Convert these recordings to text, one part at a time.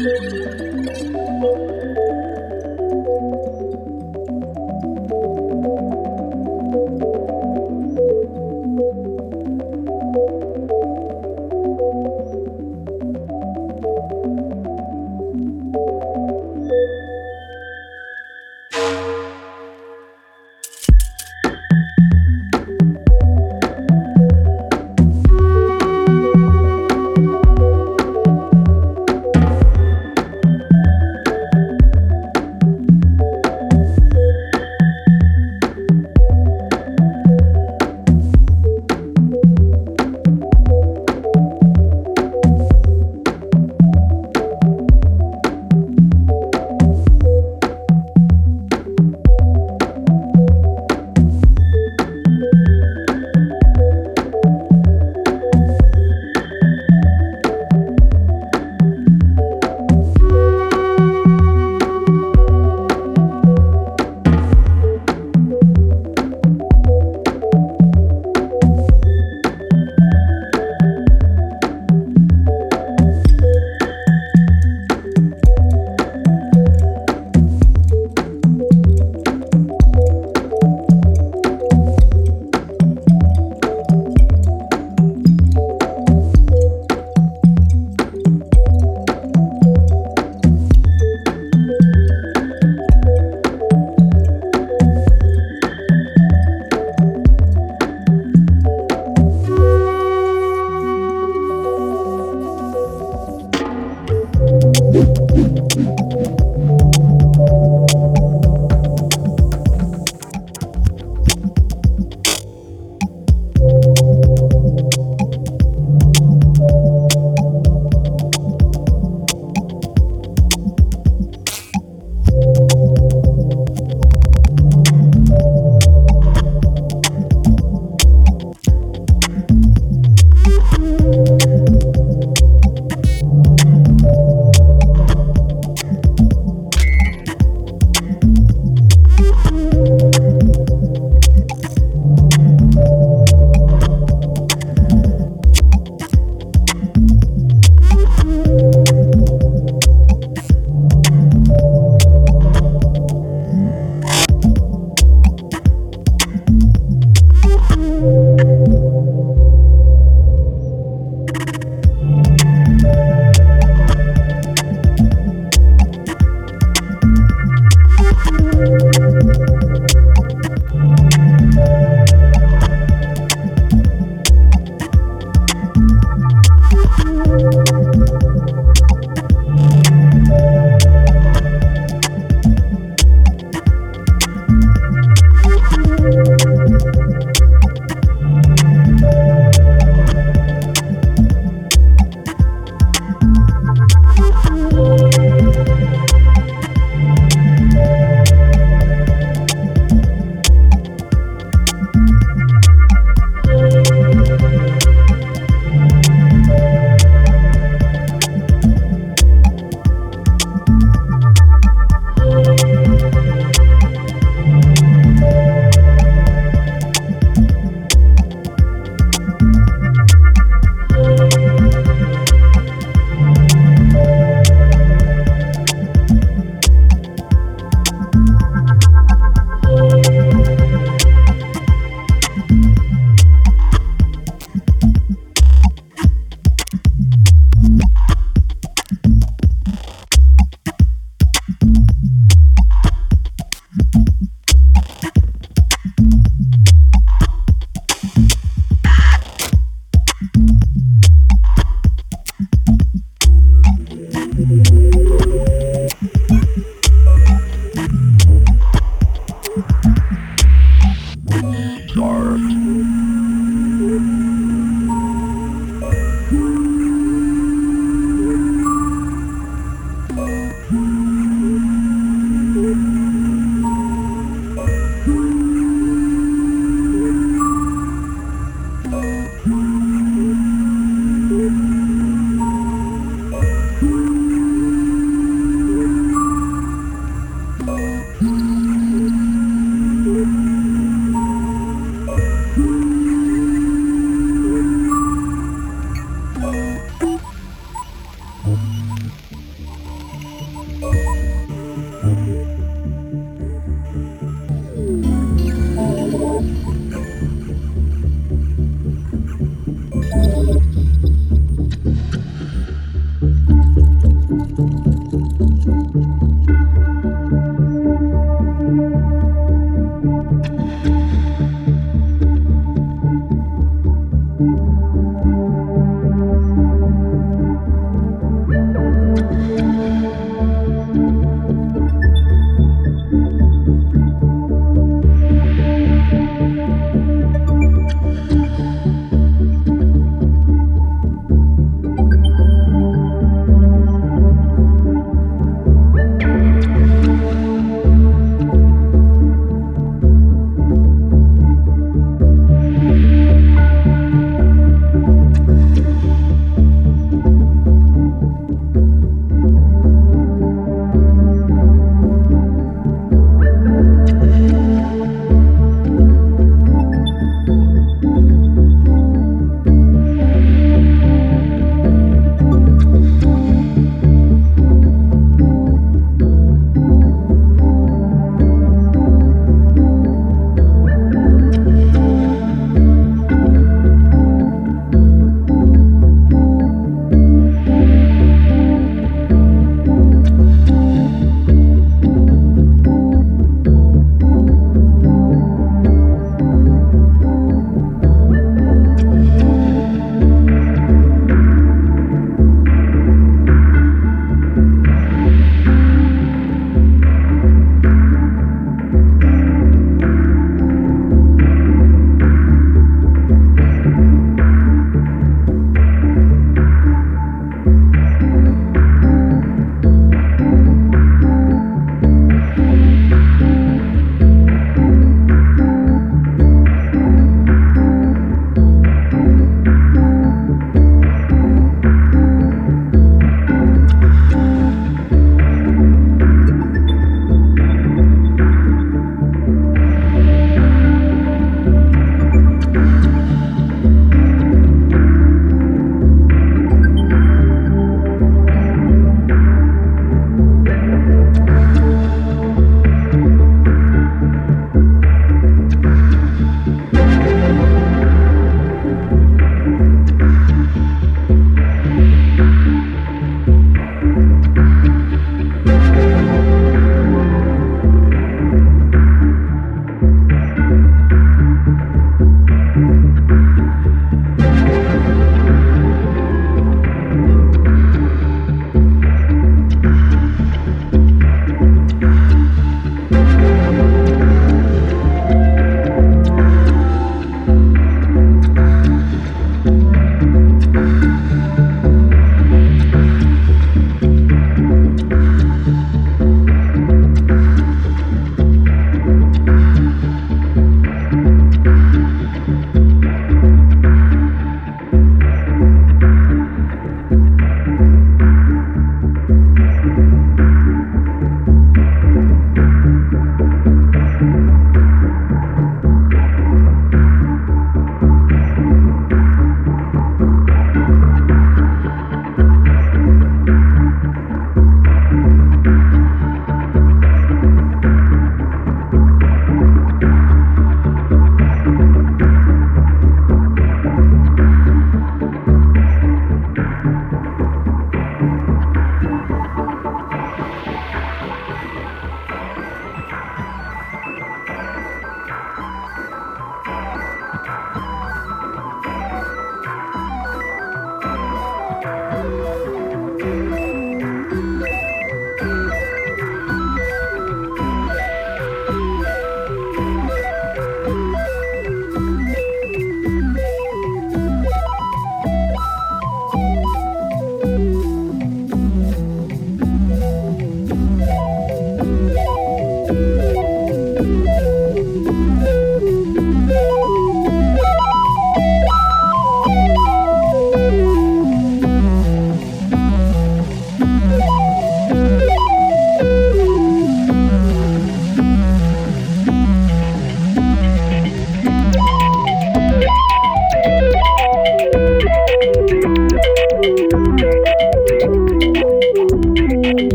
Música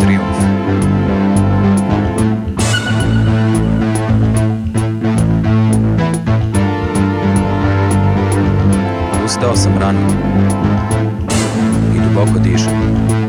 Trijumf. Ustao sam rano i duboko dišem.